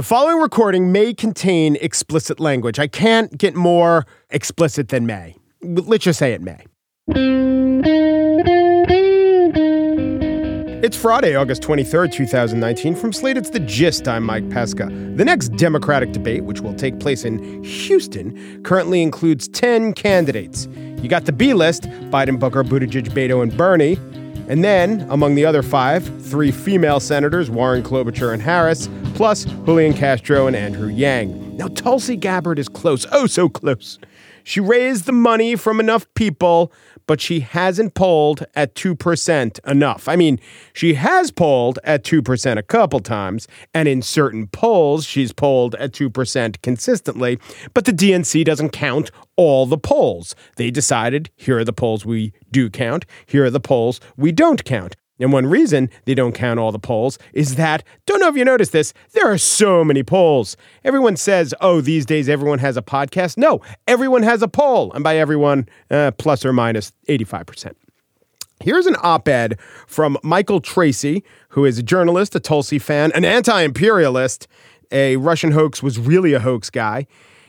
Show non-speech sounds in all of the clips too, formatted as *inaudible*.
The following recording may contain explicit language. I can't get more explicit than may. Let's just say it may. It's Friday, August 23rd, 2019. From Slate, it's The Gist. I'm Mike Pesca. The next Democratic debate, which will take place in Houston, currently includes 10 candidates. You got the B list Biden, Booker, Buttigieg, Beto, and Bernie. And then, among the other five, three female senators, Warren Klobuchar and Harris, plus Julian Castro and Andrew Yang. Now, Tulsi Gabbard is close, oh, so close. She raised the money from enough people, but she hasn't polled at 2% enough. I mean, she has polled at 2% a couple times, and in certain polls, she's polled at 2% consistently, but the DNC doesn't count all the polls. They decided here are the polls we do count, here are the polls we don't count. And one reason they don't count all the polls is that, don't know if you noticed this, there are so many polls. Everyone says, oh, these days everyone has a podcast. No, everyone has a poll. And by everyone, uh, plus or minus 85%. Here's an op ed from Michael Tracey, who is a journalist, a Tulsi fan, an anti imperialist, a Russian hoax was really a hoax guy.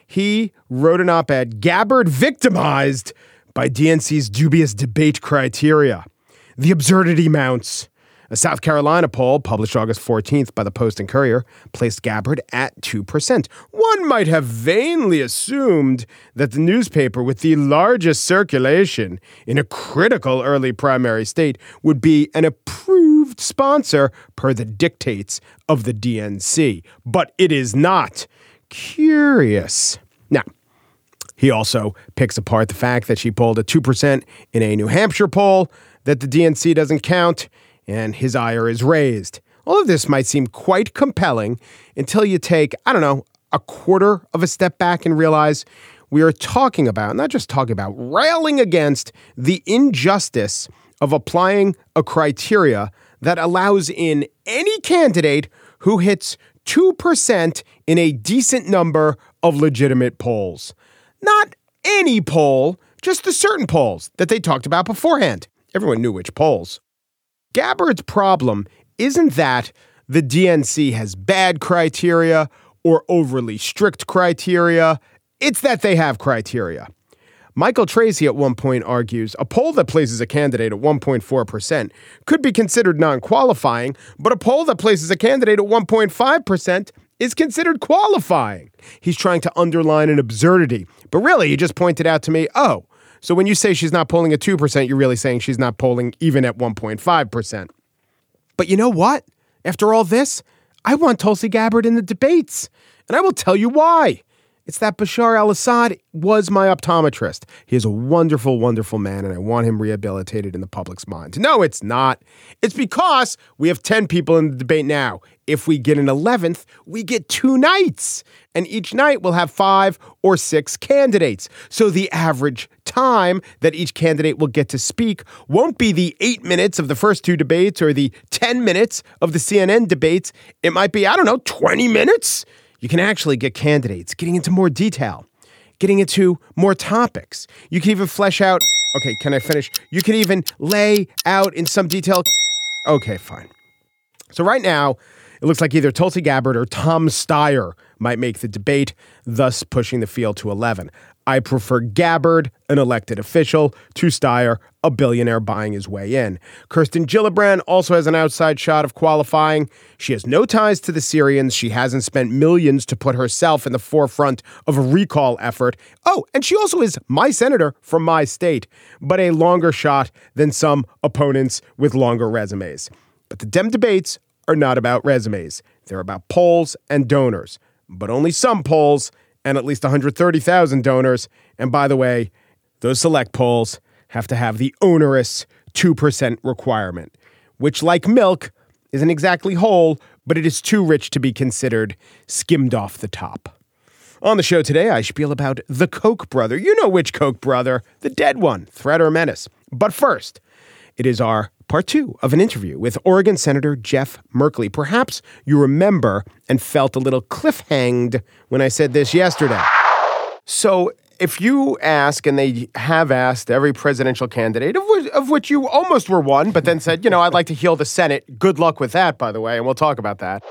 He wrote an op ed, Gabbard victimized by DNC's dubious debate criteria. The absurdity mounts. A South Carolina poll published August 14th by the Post and Courier placed Gabbard at 2%. One might have vainly assumed that the newspaper with the largest circulation in a critical early primary state would be an approved sponsor per the dictates of the DNC. But it is not. Curious. Now, he also picks apart the fact that she polled at 2% in a New Hampshire poll that the DNC doesn't count, and his ire is raised. All of this might seem quite compelling until you take, I don't know, a quarter of a step back and realize we are talking about, not just talking about, railing against the injustice of applying a criteria that allows in any candidate who hits 2% in a decent number of legitimate polls. Not any poll, just the certain polls that they talked about beforehand. Everyone knew which polls. Gabbard's problem isn't that the DNC has bad criteria or overly strict criteria, it's that they have criteria. Michael Tracey at one point argues a poll that places a candidate at 1.4% could be considered non qualifying, but a poll that places a candidate at 1.5% is considered qualifying. He's trying to underline an absurdity, but really, he just pointed out to me oh, so when you say she's not polling at 2%, you're really saying she's not polling even at 1.5%. But you know what? After all this, I want Tulsi Gabbard in the debates. And I will tell you why. It's that Bashar al Assad was my optometrist. He is a wonderful, wonderful man, and I want him rehabilitated in the public's mind. No, it's not. It's because we have 10 people in the debate now. If we get an 11th, we get two nights. And each night we'll have five or six candidates. So the average time that each candidate will get to speak won't be the eight minutes of the first two debates or the 10 minutes of the CNN debates. It might be, I don't know, 20 minutes you can actually get candidates getting into more detail, getting into more topics. You can even flesh out. Okay, can I finish? You can even lay out in some detail. Okay, fine. So, right now, it looks like either Tulsi Gabbard or Tom Steyer might make the debate, thus pushing the field to 11. I prefer Gabbard, an elected official, to Steyer, a billionaire buying his way in. Kirsten Gillibrand also has an outside shot of qualifying. She has no ties to the Syrians. She hasn't spent millions to put herself in the forefront of a recall effort. Oh, and she also is my senator from my state, but a longer shot than some opponents with longer resumes. But the Dem debates are not about resumes, they're about polls and donors, but only some polls and at least 130,000 donors. And by the way, those select polls have to have the onerous 2% requirement, which, like milk, isn't exactly whole, but it is too rich to be considered skimmed off the top. On the show today, I spiel about the Koch brother. You know which Koch brother, the dead one, threat or menace. But first, it is our part two of an interview with Oregon Senator Jeff Merkley. Perhaps you remember and felt a little cliffhanged when I said this yesterday. So, if you ask, and they have asked every presidential candidate, of which, of which you almost were one, but then said, you know, I'd like to heal the Senate. Good luck with that, by the way, and we'll talk about that.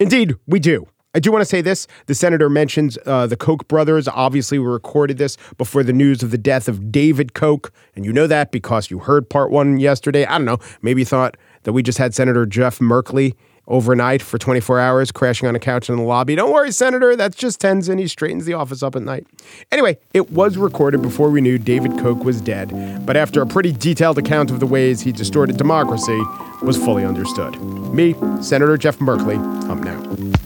Indeed, we do. I do want to say this. The senator mentions uh, the Koch brothers. Obviously, we recorded this before the news of the death of David Koch. And you know that because you heard part one yesterday. I don't know. Maybe you thought that we just had Senator Jeff Merkley overnight for 24 hours crashing on a couch in the lobby. Don't worry, Senator. That's just Tenzin. He straightens the office up at night. Anyway, it was recorded before we knew David Koch was dead. But after a pretty detailed account of the ways he distorted democracy was fully understood. Me, Senator Jeff Merkley, up now.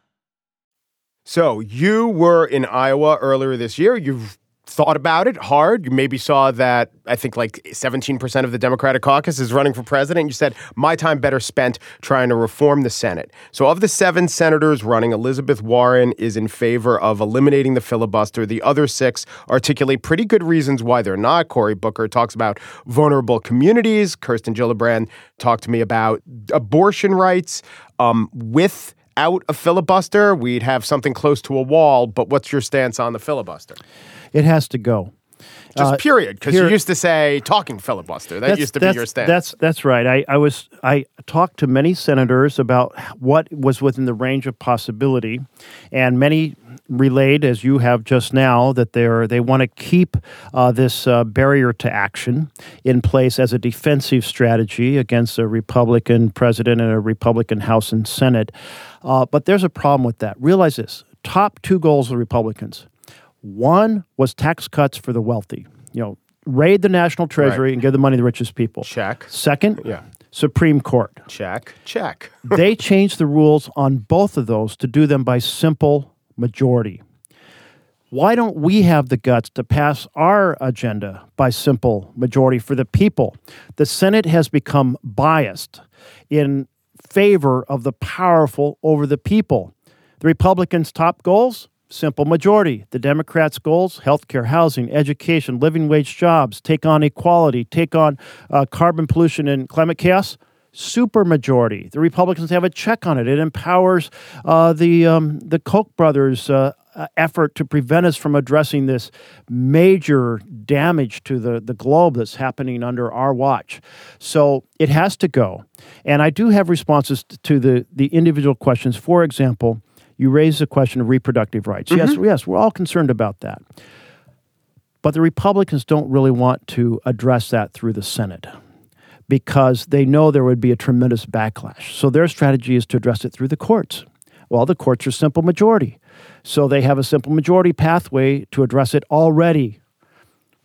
So you were in Iowa earlier this year. You've thought about it hard. You maybe saw that I think like 17% of the Democratic caucus is running for president. You said, my time better spent trying to reform the Senate. So, of the seven senators running, Elizabeth Warren is in favor of eliminating the filibuster. The other six articulate pretty good reasons why they're not. Cory Booker talks about vulnerable communities. Kirsten Gillibrand talked to me about abortion rights um, with out a filibuster, we'd have something close to a wall. But what's your stance on the filibuster? It has to go. Just uh, period, because you used to say talking filibuster. That used to be your stance. That's that's right. I, I was I talked to many senators about what was within the range of possibility, and many relayed, as you have just now, that they're they want to keep uh, this uh, barrier to action in place as a defensive strategy against a Republican president and a Republican House and Senate. Uh, but there's a problem with that. Realize this: top two goals of the Republicans one was tax cuts for the wealthy. You know, raid the national treasury right. and give the money to the richest people. Check. Second, yeah. Supreme Court. Check. Check. *laughs* they changed the rules on both of those to do them by simple majority. Why don't we have the guts to pass our agenda by simple majority for the people? The Senate has become biased in favor of the powerful over the people. The Republicans' top goals Simple majority. The Democrats' goals healthcare, housing, education, living wage jobs, take on equality, take on uh, carbon pollution and climate chaos. Super majority. The Republicans have a check on it. It empowers uh, the um, the Koch brothers' uh, uh, effort to prevent us from addressing this major damage to the, the globe that's happening under our watch. So it has to go. And I do have responses to the, the individual questions. For example, you raise the question of reproductive rights. Mm-hmm. Yes, yes, we're all concerned about that. But the Republicans don't really want to address that through the Senate because they know there would be a tremendous backlash. So their strategy is to address it through the courts. Well, the courts are simple majority. So they have a simple majority pathway to address it already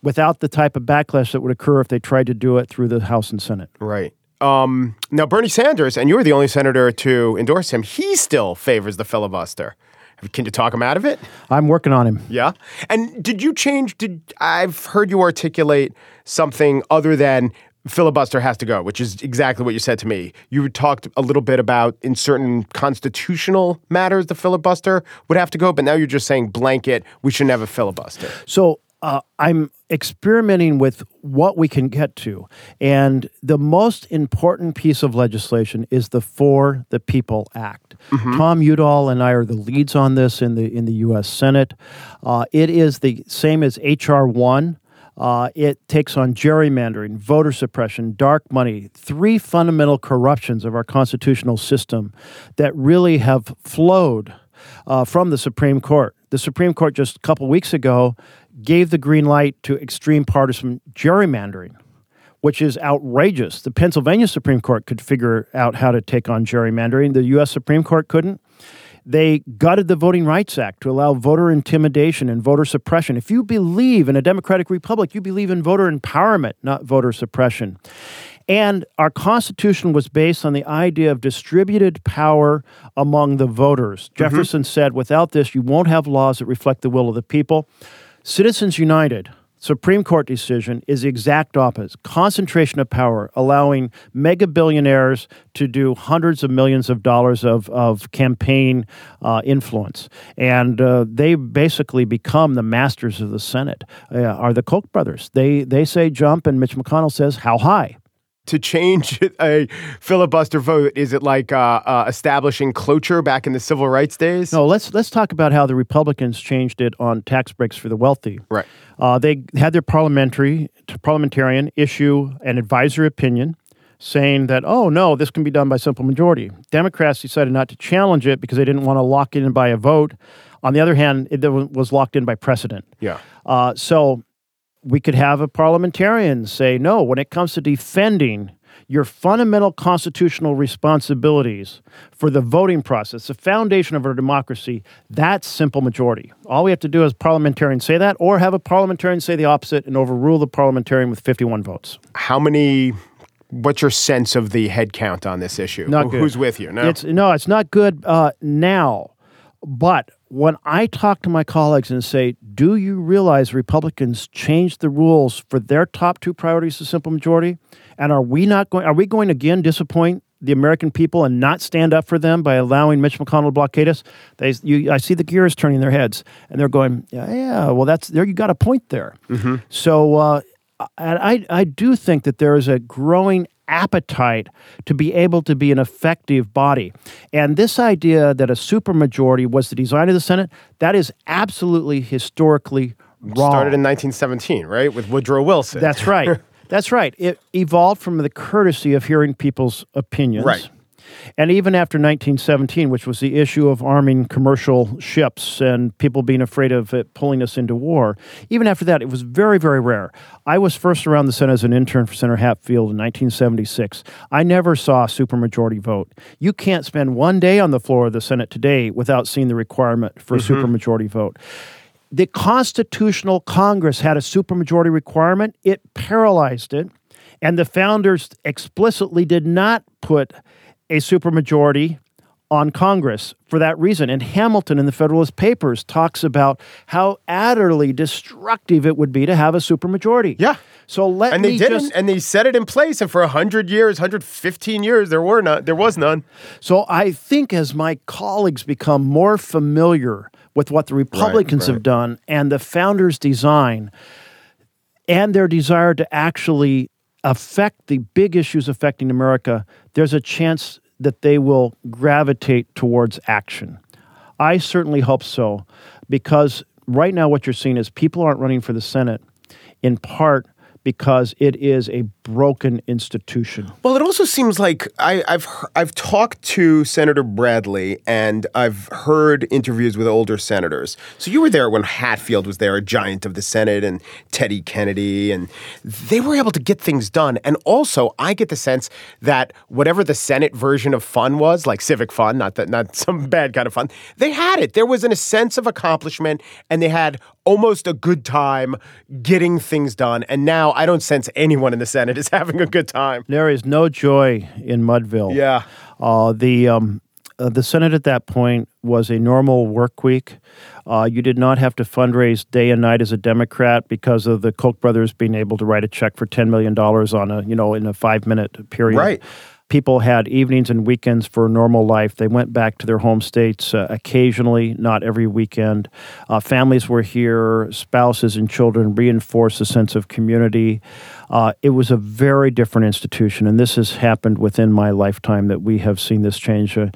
without the type of backlash that would occur if they tried to do it through the House and Senate. Right. Um, now, Bernie Sanders, and you were the only senator to endorse him, he still favors the filibuster. Can you talk him out of it? I'm working on him. Yeah. And did you change? Did I've heard you articulate something other than filibuster has to go, which is exactly what you said to me. You talked a little bit about in certain constitutional matters the filibuster would have to go, but now you're just saying blanket we shouldn't have a filibuster. So uh, I'm experimenting with what we can get to. And the most important piece of legislation is the For the People Act. Mm-hmm. Tom Udall and I are the leads on this in the in the U.S. Senate. Uh, it is the same as H.R. 1. Uh, it takes on gerrymandering, voter suppression, dark money, three fundamental corruptions of our constitutional system that really have flowed uh, from the Supreme Court. the Supreme Court just a couple weeks ago gave the green light to extreme partisan gerrymandering, which is outrageous. The Pennsylvania Supreme Court could figure out how to take on gerrymandering, the U.S. Supreme Court couldn't. They gutted the Voting Rights Act to allow voter intimidation and voter suppression. If you believe in a democratic republic, you believe in voter empowerment, not voter suppression. And our Constitution was based on the idea of distributed power among the voters. Mm-hmm. Jefferson said, without this, you won't have laws that reflect the will of the people. Citizens United, Supreme Court decision, is the exact opposite concentration of power, allowing mega billionaires to do hundreds of millions of dollars of, of campaign uh, influence. And uh, they basically become the masters of the Senate, uh, are the Koch brothers. They, they say jump, and Mitch McConnell says, how high? To change *laughs* a filibuster vote? Is it like uh, uh, establishing cloture back in the civil rights days? No, let's let's talk about how the Republicans changed it on tax breaks for the wealthy. Right. Uh, they had their parliamentary parliamentarian issue an advisory opinion saying that oh no, this can be done by simple majority. Democrats decided not to challenge it because they didn't want to lock it in by a vote. On the other hand, it was locked in by precedent. Yeah. Uh, so we could have a parliamentarian say, no, when it comes to defending your fundamental constitutional responsibilities for the voting process, the foundation of our democracy, that's simple majority. All we have to do is parliamentarian say that, or have a parliamentarian say the opposite and overrule the parliamentarian with 51 votes. How many what's your sense of the head count on this issue? Not good. Who's with you? No, it's, no, it's not good uh, now. But when I talk to my colleagues and say, Do you realize Republicans changed the rules for their top two priorities to simple majority? And are we not going are we going to again disappoint the American people and not stand up for them by allowing Mitch McConnell to blockade us? They, you, I see the gears turning their heads, and they're going, "Yeah, yeah well, that's there. You got a point there." Mm-hmm. So, uh, I, I do think that there is a growing appetite to be able to be an effective body. And this idea that a supermajority was the design of the Senate, that is absolutely historically wrong. Started in 1917, right, with Woodrow Wilson. That's right. *laughs* That's right. It evolved from the courtesy of hearing people's opinions. Right. And even after 1917, which was the issue of arming commercial ships and people being afraid of it pulling us into war, even after that, it was very, very rare. I was first around the Senate as an intern for Senator Hatfield in 1976. I never saw a supermajority vote. You can't spend one day on the floor of the Senate today without seeing the requirement for a mm-hmm. supermajority vote the Constitutional Congress had a supermajority requirement. It paralyzed it. And the founders explicitly did not put a supermajority on Congress for that reason. And Hamilton in the Federalist Papers talks about how utterly destructive it would be to have a supermajority. Yeah. So let and they did just, and they set it in place, and for hundred years, hundred fifteen years, there were not, there was none. So I think as my colleagues become more familiar with what the Republicans right, right. have done and the founders' design, and their desire to actually affect the big issues affecting America, there's a chance that they will gravitate towards action. I certainly hope so, because right now what you're seeing is people aren't running for the Senate in part because it is a broken institution. Well, it also seems like I, have I've talked to Senator Bradley and I've heard interviews with older senators. So you were there when Hatfield was there, a giant of the Senate, and Teddy Kennedy, and they were able to get things done. And also, I get the sense that whatever the Senate version of fun was, like civic fun, not that not *laughs* some bad kind of fun, they had it. There was a sense of accomplishment, and they had almost a good time getting things done. And now I don't sense anyone in the Senate is *laughs* having a good time. There is no joy in Mudville. Yeah. Uh, the um, uh, the Senate at that point was a normal work week. Uh, you did not have to fundraise day and night as a Democrat because of the Koch brothers being able to write a check for ten million dollars on a you know in a five minute period. Right people had evenings and weekends for normal life. They went back to their home states uh, occasionally, not every weekend. Uh, families were here, spouses and children reinforced a sense of community. Uh, it was a very different institution, and this has happened within my lifetime that we have seen this change. Uh,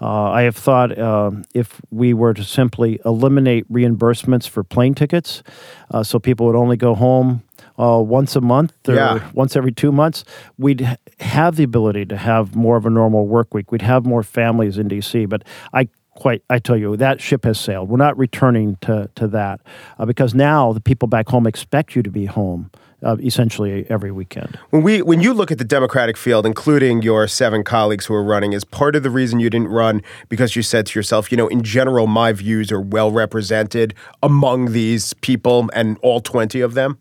I have thought uh, if we were to simply eliminate reimbursements for plane tickets, uh, so people would only go home uh, once a month or yeah. once every two months, we'd have the ability to have more of a normal work week. We'd have more families in DC. But I quite. I tell you, that ship has sailed. We're not returning to to that uh, because now the people back home expect you to be home. Uh, essentially every weekend. When we when you look at the Democratic field, including your seven colleagues who are running, is part of the reason you didn't run because you said to yourself, you know, in general, my views are well represented among these people and all twenty of them.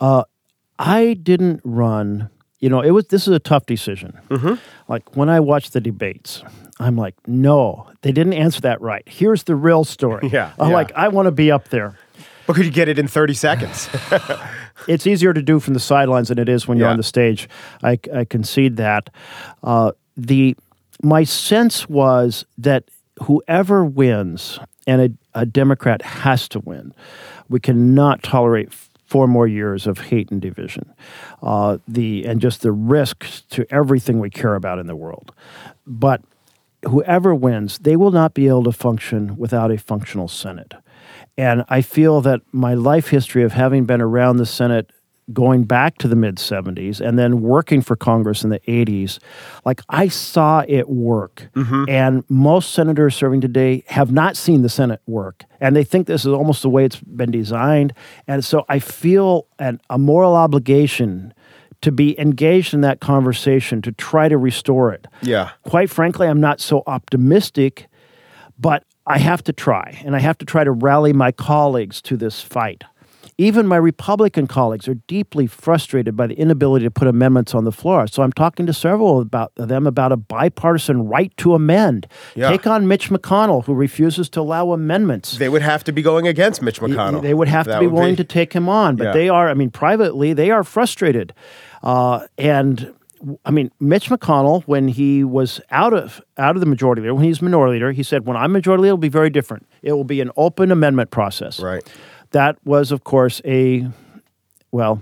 Uh, I didn't run. You know, it was this is a tough decision. Mm-hmm. Like when I watched the debates, I'm like, no, they didn't answer that right. Here's the real story. *laughs* Yeah, I'm yeah. like, I want to be up there. But could you get it in thirty seconds? *laughs* *laughs* it's easier to do from the sidelines than it is when you're Yeah. on the stage. I, I concede that. Uh, the my sense was that whoever wins, and a, a Democrat has to win, we cannot tolerate four more years of hate and division, uh, the and just the risks to everything we care about in the world. But whoever wins, they will not be able to function without a functional Senate. And I feel that my life history of having been around the Senate going back to the mid 70s and then working for Congress in the 80s, like I saw it work. Mm-hmm. And most senators serving today have not seen the Senate work. And they think this is almost the way it's been designed. And so I feel an, a moral obligation to be engaged in that conversation to try to restore it. Yeah. Quite frankly, I'm not so optimistic, but I have to try, and I have to try to rally my colleagues to this fight. Even my Republican colleagues are deeply frustrated by the inability to put amendments on the floor. So I'm talking to several about them about a bipartisan right to amend. Yeah. Take on Mitch McConnell, who refuses to allow amendments. they would have to be going against Mitch McConnell. They would have to be willing to take him on, but Yeah. they are. I mean, privately, they are frustrated, uh, and I mean, Mitch McConnell, when he was out of out of the majority leader, when he's minority leader, he said, "When I'm majority leader, it'll be very different. It will be an open amendment process." Right. That was, of course, a well,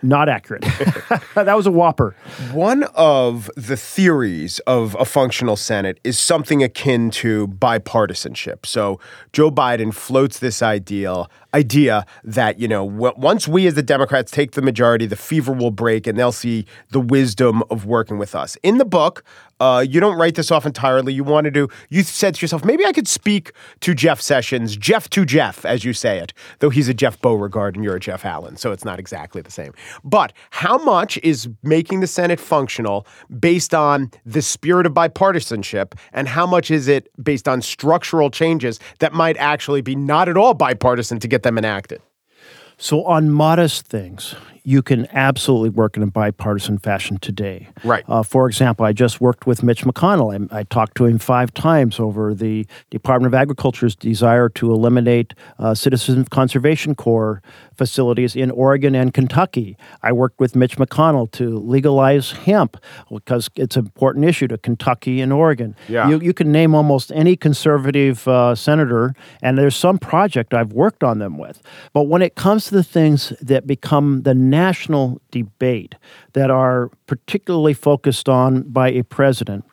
not accurate. *laughs* that was a whopper. One of the theories of a functional Senate is something akin to bipartisanship. So Joe Biden floats this ideal idea that you know once we as the Democrats take the majority, the fever will break, and they'll see the wisdom of working with us. In the book, uh, you don't write this off entirely. You wanted to. You said to yourself, maybe I could speak to Jeff Sessions, Jeff to Jeff, as you say it, though he's a Jeff Beauregard and you're a Jeff Allen, so it's not exactly the same. But how much is making the Senate functional based on the spirit of bipartisanship, and how much is it based on structural changes that might actually be not at all bipartisan to get them enacted? So, on modest things, you can absolutely work in a bipartisan fashion today. Right. Uh, for example, I just worked with Mitch McConnell. I, I talked to him five times over the Department of Agriculture's desire to eliminate uh, Citizen Conservation Corps facilities in Oregon and Kentucky. I worked with Mitch McConnell to legalize hemp because it's an important issue to Kentucky and Oregon. Yeah. You, you can name almost any conservative uh, senator, and there's some project I've worked on them with. But when it comes to the things that become the national debate that are particularly focused on by a president,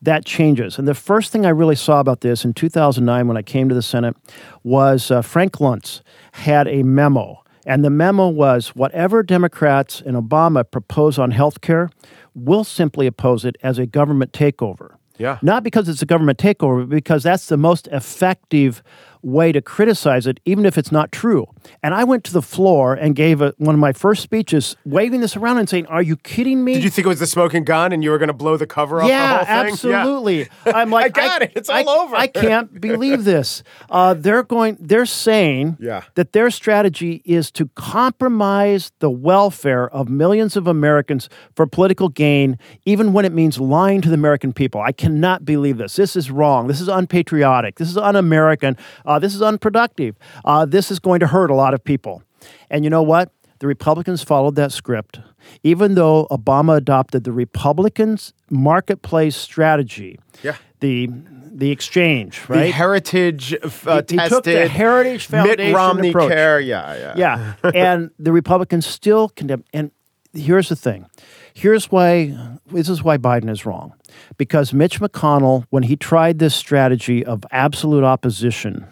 that changes. And the first thing I really saw about this in 2009 when I came to the Senate was uh, Frank Luntz had a memo. And the memo was whatever Democrats and Obama propose on health care, we'll simply oppose it as a government takeover. Yeah. Not because it's a government takeover, but because that's the most effective way to criticize it, even if it's not true. And I went to the floor and gave a, one of my first speeches, waving this around and saying, Are you kidding me? Did you think it was the smoking gun and you were going to blow the cover off yeah, the whole thing? absolutely. *laughs* I'm like, I got it. It's I- all over. I can't believe this. Uh, they're going. They're saying Yeah. that their strategy is to compromise the welfare of millions of Americans for political gain, even when it means lying to the American people. I cannot believe this. This is wrong. This is unpatriotic. This is un-American. Uh, this is unproductive. Uh, this is going to hurt a lot of people. And you know what? The Republicans followed that script. Even though Obama adopted the Republicans' marketplace strategy, Yeah. the the exchange, right? The heritage uh, He- he tested took the Heritage foundation Mitt Romney approach. care. Yeah, yeah. yeah, *laughs* and the Republicans still condemn. And here's the thing: here's why this is why Biden is wrong, because Mitch McConnell, when he tried this strategy of absolute opposition,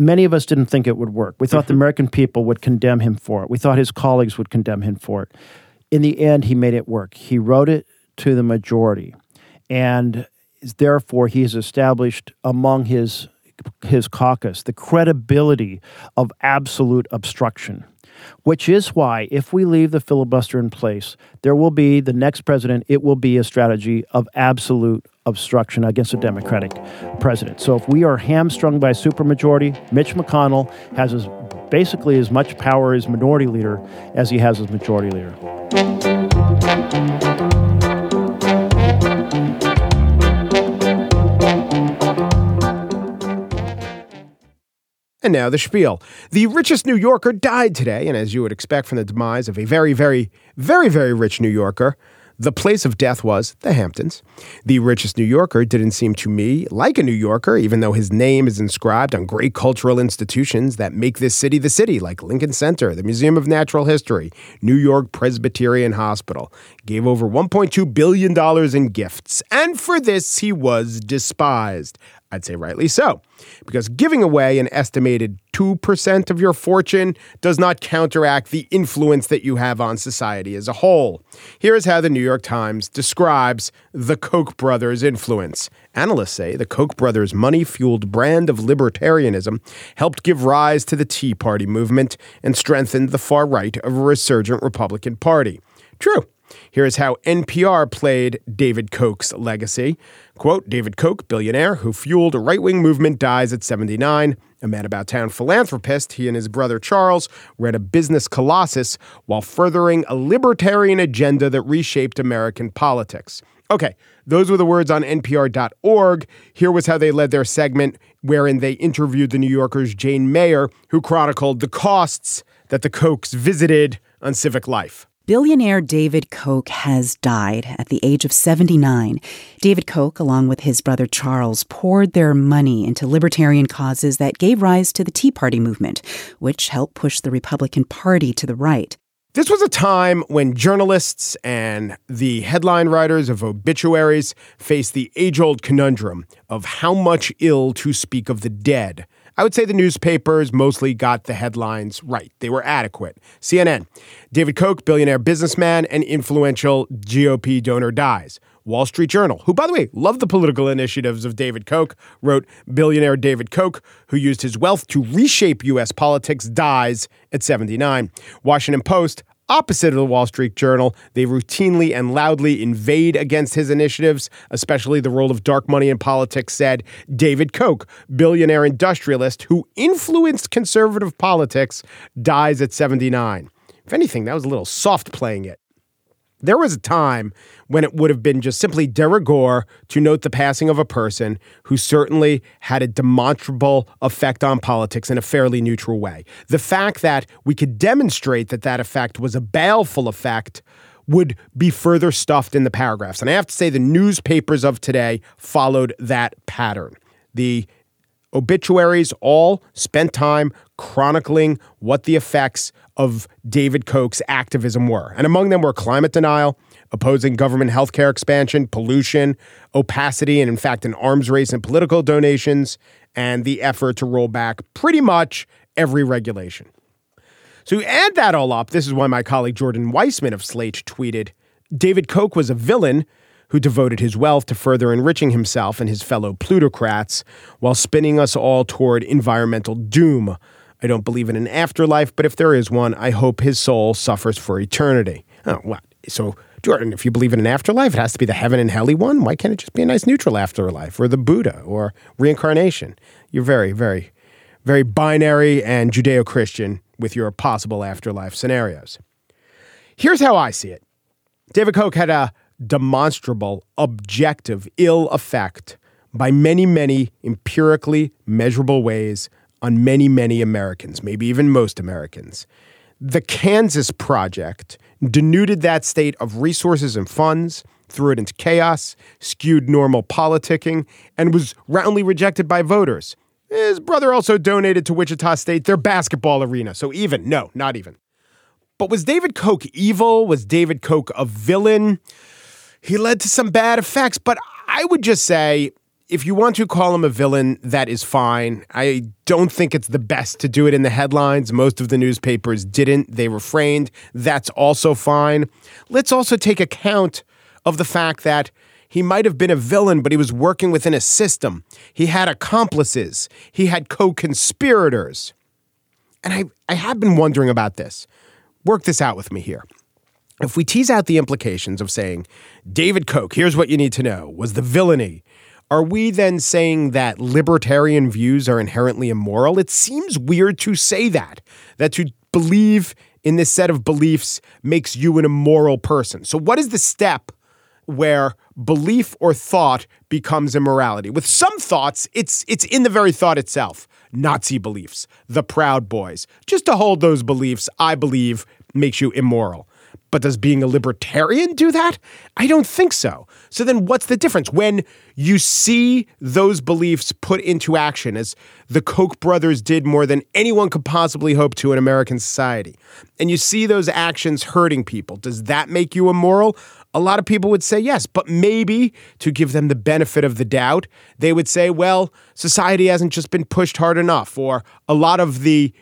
many of us didn't think it would work. We thought the mm-hmm. American people would condemn him for it. We thought his colleagues would condemn him for it. In the end, he made it work. He rode it to the majority, and therefore, he has established among his his caucus the credibility of absolute obstruction which is why if we leave the filibuster in place, there will be the next president, it will be a strategy of absolute obstruction against a Democratic president. So if we are hamstrung by a supermajority, Mitch McConnell has as, basically as much power as minority leader as he has as majority leader. And now the spiel. The richest New Yorker died today, and as you would expect from the demise of a very, very, very, very rich New Yorker, the place of death was the Hamptons. The richest New Yorker didn't seem to me like a New Yorker, even though his name is inscribed on great cultural institutions that make this city the city, like Lincoln Center, the Museum of Natural History, New York Presbyterian Hospital. Gave over $1.2 billion in gifts, and for this he was despised. I'd say rightly so, because giving away an estimated 2% of your fortune does not counteract the influence that you have on society as a whole. Here is how the New York Times describes the Koch brothers' influence. Analysts say the Koch brothers' money fueled brand of libertarianism helped give rise to the Tea Party movement and strengthened the far right of a resurgent Republican Party. True. Here's how NPR played David Koch's legacy. Quote David Koch, billionaire who fueled a right wing movement, dies at 79. A man about town philanthropist, he and his brother Charles ran a business colossus while furthering a libertarian agenda that reshaped American politics. Okay, those were the words on NPR.org. Here was how they led their segment, wherein they interviewed the New Yorker's Jane Mayer, who chronicled the costs that the Kochs visited on civic life. Billionaire David Koch has died at the age of 79. David Koch, along with his brother Charles, poured their money into libertarian causes that gave rise to the Tea Party movement, which helped push the Republican Party to the right. This was a time when journalists and the headline writers of obituaries faced the age old conundrum of how much ill to speak of the dead. I would say the newspapers mostly got the headlines right. They were adequate. CNN, David Koch, billionaire businessman and influential GOP donor, dies. Wall Street Journal, who, by the way, loved the political initiatives of David Koch, wrote Billionaire David Koch, who used his wealth to reshape U.S. politics, dies at 79. Washington Post, Opposite of the Wall Street Journal, they routinely and loudly invade against his initiatives, especially the role of dark money in politics, said David Koch, billionaire industrialist who influenced conservative politics, dies at 79. If anything, that was a little soft playing it. There was a time when it would have been just simply de rigueur to note the passing of a person who certainly had a demonstrable effect on politics in a fairly neutral way. The fact that we could demonstrate that that effect was a baleful effect would be further stuffed in the paragraphs. And I have to say, the newspapers of today followed that pattern. The obituaries all spent time chronicling what the effects of David Koch's activism were. And among them were climate denial, opposing government healthcare expansion, pollution, opacity, and in fact, an arms race in political donations, and the effort to roll back pretty much every regulation. So you add that all up. This is why my colleague Jordan Weissmann of Slate tweeted David Koch was a villain who devoted his wealth to further enriching himself and his fellow plutocrats while spinning us all toward environmental doom. I don't believe in an afterlife, but if there is one, I hope his soul suffers for eternity. Oh, what? So, Jordan, if you believe in an afterlife, it has to be the heaven and helly one. Why can't it just be a nice neutral afterlife or the Buddha or reincarnation? You're very, very, very binary and Judeo Christian with your possible afterlife scenarios. Here's how I see it David Koch had a demonstrable, objective ill effect by many, many empirically measurable ways on many, many Americans, maybe even most Americans. The Kansas Project denuded that state of resources and funds, threw it into chaos, skewed normal politicking, and was roundly rejected by voters. His brother also donated to Wichita State their basketball arena, so even, no, not even. But was David Koch evil? Was David Koch a villain? He led to some bad effects, but I would just say if you want to call him a villain, that is fine. I don't think it's the best to do it in the headlines. Most of the newspapers didn't, they refrained. That's also fine. Let's also take account of the fact that He might have been a villain, but he was working within a system. He had accomplices, he had co conspirators. And I, I have been wondering about this. Work this out with me here. If we tease out the implications of saying, David Koch, here's what you need to know, was the villainy, are we then saying that libertarian views are inherently immoral? It seems weird to say that, that to believe in this set of beliefs makes you an immoral person. So, what is the step where belief or thought becomes immorality? With some thoughts, it's, it's in the very thought itself. Nazi beliefs, the Proud Boys. Just to hold those beliefs, I believe, makes you immoral. But does being a libertarian do that? I don't think so. So then what's the difference? When you see those beliefs put into action, as the Koch brothers did more than anyone could possibly hope to in American society, and you see those actions hurting people, does that make you immoral? A lot of people would say yes, but maybe to give them the benefit of the doubt, they would say, well, society hasn't just been pushed hard enough, or a lot of the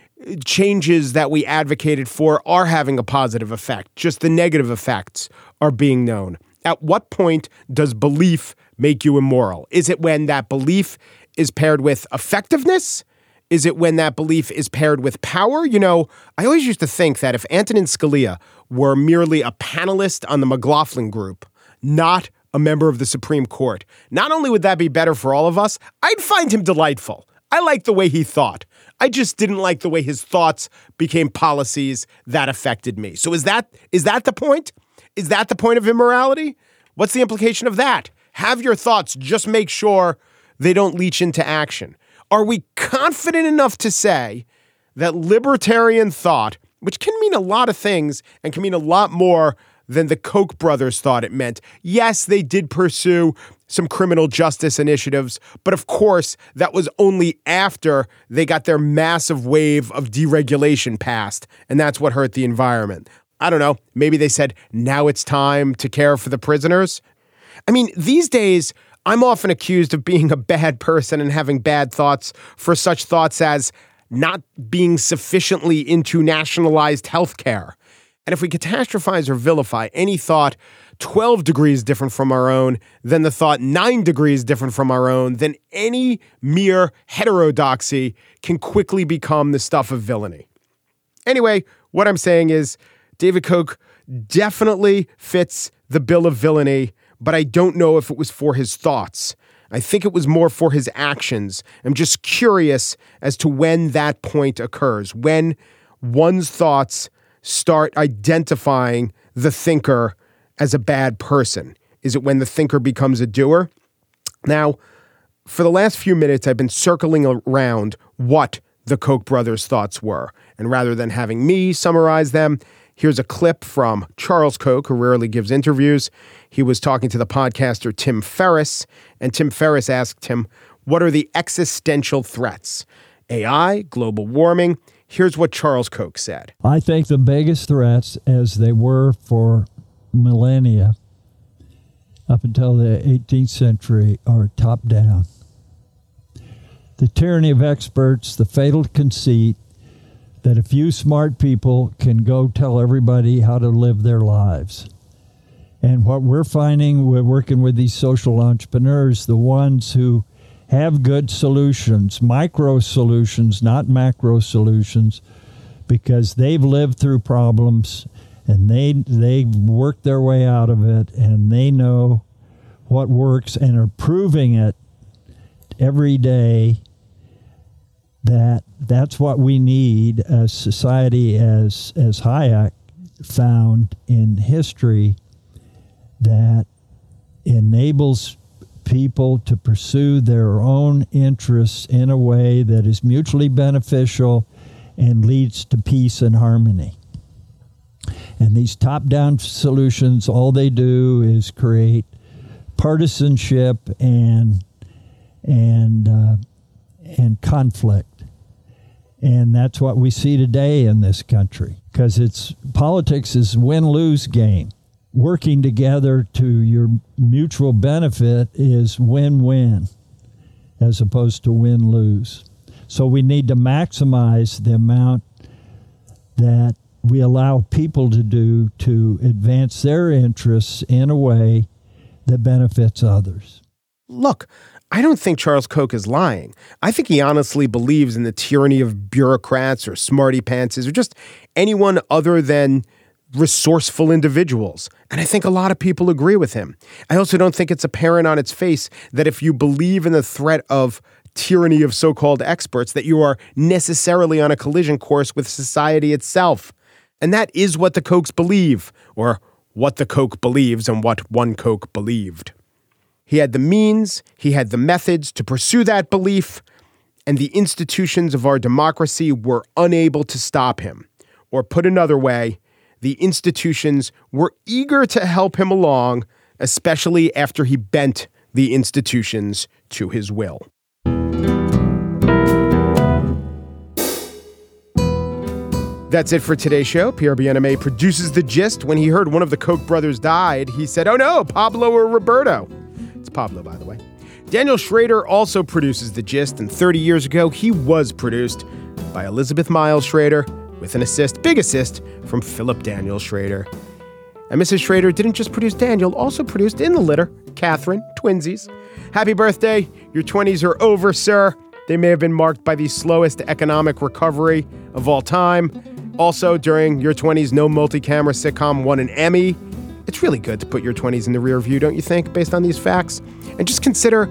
changes that we advocated for are having a positive effect. Just the negative effects are being known. At what point does belief make you immoral? Is it when that belief is paired with effectiveness? Is it when that belief is paired with power? You know, I always used to think that if Antonin Scalia were merely a panelist on the McLaughlin group, not a member of the Supreme Court, not only would that be better for all of us, I'd find him delightful. I liked the way he thought. I just didn't like the way his thoughts became policies that affected me. So is that is that the point? Is that the point of immorality? What's the implication of that? Have your thoughts, just make sure they don't leach into action. Are we confident enough to say that libertarian thought, which can mean a lot of things and can mean a lot more than the Koch brothers thought it meant. Yes, they did pursue some criminal justice initiatives, but of course, that was only after they got their massive wave of deregulation passed, and that's what hurt the environment. I don't know, maybe they said, now it's time to care for the prisoners. I mean, these days, I'm often accused of being a bad person and having bad thoughts for such thoughts as not being sufficiently into nationalized health care. And if we catastrophize or vilify any thought 12 degrees different from our own, then the thought 9 degrees different from our own, then any mere heterodoxy can quickly become the stuff of villainy. Anyway, what I'm saying is David Koch definitely fits the bill of villainy, but I don't know if it was for his thoughts. I think it was more for his actions. I'm just curious as to when that point occurs, when one's thoughts start identifying the thinker as a bad person? Is it when the thinker becomes a doer? Now, for the last few minutes, I've been circling around what the Koch brothers' thoughts were. And rather than having me summarize them, here's a clip from Charles Koch, who rarely gives interviews. He was talking to the podcaster Tim Ferriss, and Tim Ferriss asked him, What are the existential threats? AI, global warming. Here's what Charles Koch said I think the biggest threats, as they were for millennia up until the 18th century are top down. The tyranny of experts, the fatal conceit that a few smart people can go tell everybody how to live their lives. And what we're finding, we're working with these social entrepreneurs, the ones who have good solutions, micro solutions, not macro solutions, because they've lived through problems and they they work their way out of it and they know what works and are proving it every day that that's what we need as society as as Hayek found in history that enables people to pursue their own interests in a way that is mutually beneficial and leads to peace and harmony. And these top down solutions, all they do is create partisanship and and uh, and conflict. And that's what we see today in this country because it's politics is win lose game. Working together to your mutual benefit is win win as opposed to win lose. So we need to maximize the amount that we allow people to do to advance their interests in a way that benefits others. Look, I don't think Charles Koch is lying. I think he honestly believes in the tyranny of bureaucrats or smarty pantses or just anyone other than resourceful individuals. And I think a lot of people agree with him. I also don't think it's apparent on its face that if you believe in the threat of tyranny of so called experts, that you are necessarily on a collision course with society itself. And that is what the Kochs believe, or what the Koch believes and what one Koch believed. He had the means, he had the methods to pursue that belief, and the institutions of our democracy were unable to stop him. Or put another way, the institutions were eager to help him along, especially after he bent the institutions to his will. That's it for today's show. Pierre Bienaimé produces The Gist. When he heard one of the Koch brothers died, he said, Oh no, Pablo or Roberto. It's Pablo, by the way. Daniel Schrader also produces The Gist, and 30 years ago, he was produced by Elizabeth Miles Schrader with an assist, big assist, from Philip Daniel Schrader. And Mrs. Schrader didn't just produce Daniel, also produced in the litter Catherine, twinsies. Happy birthday. Your 20s are over, sir. They may have been marked by the slowest economic recovery of all time. Also, during your 20s, no multi camera sitcom won an Emmy. It's really good to put your 20s in the rear view, don't you think, based on these facts? And just consider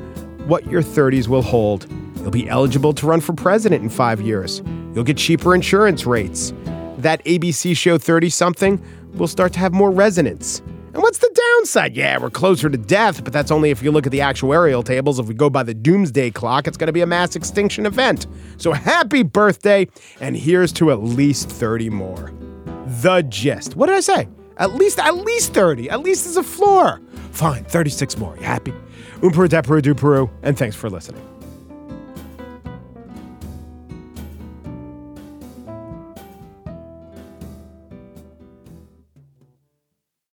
what your 30s will hold. You'll be eligible to run for president in five years. You'll get cheaper insurance rates. That ABC show 30 something will start to have more resonance. And what's the downside? Yeah, we're closer to death, but that's only if you look at the actuarial tables. If we go by the doomsday clock, it's going to be a mass extinction event. So happy birthday, and here's to at least 30 more. The gist. What did I say? At least, at least 30. At least as a floor. Fine, 36 more. You happy? Umperu, Deperu, Duperu, and thanks for listening.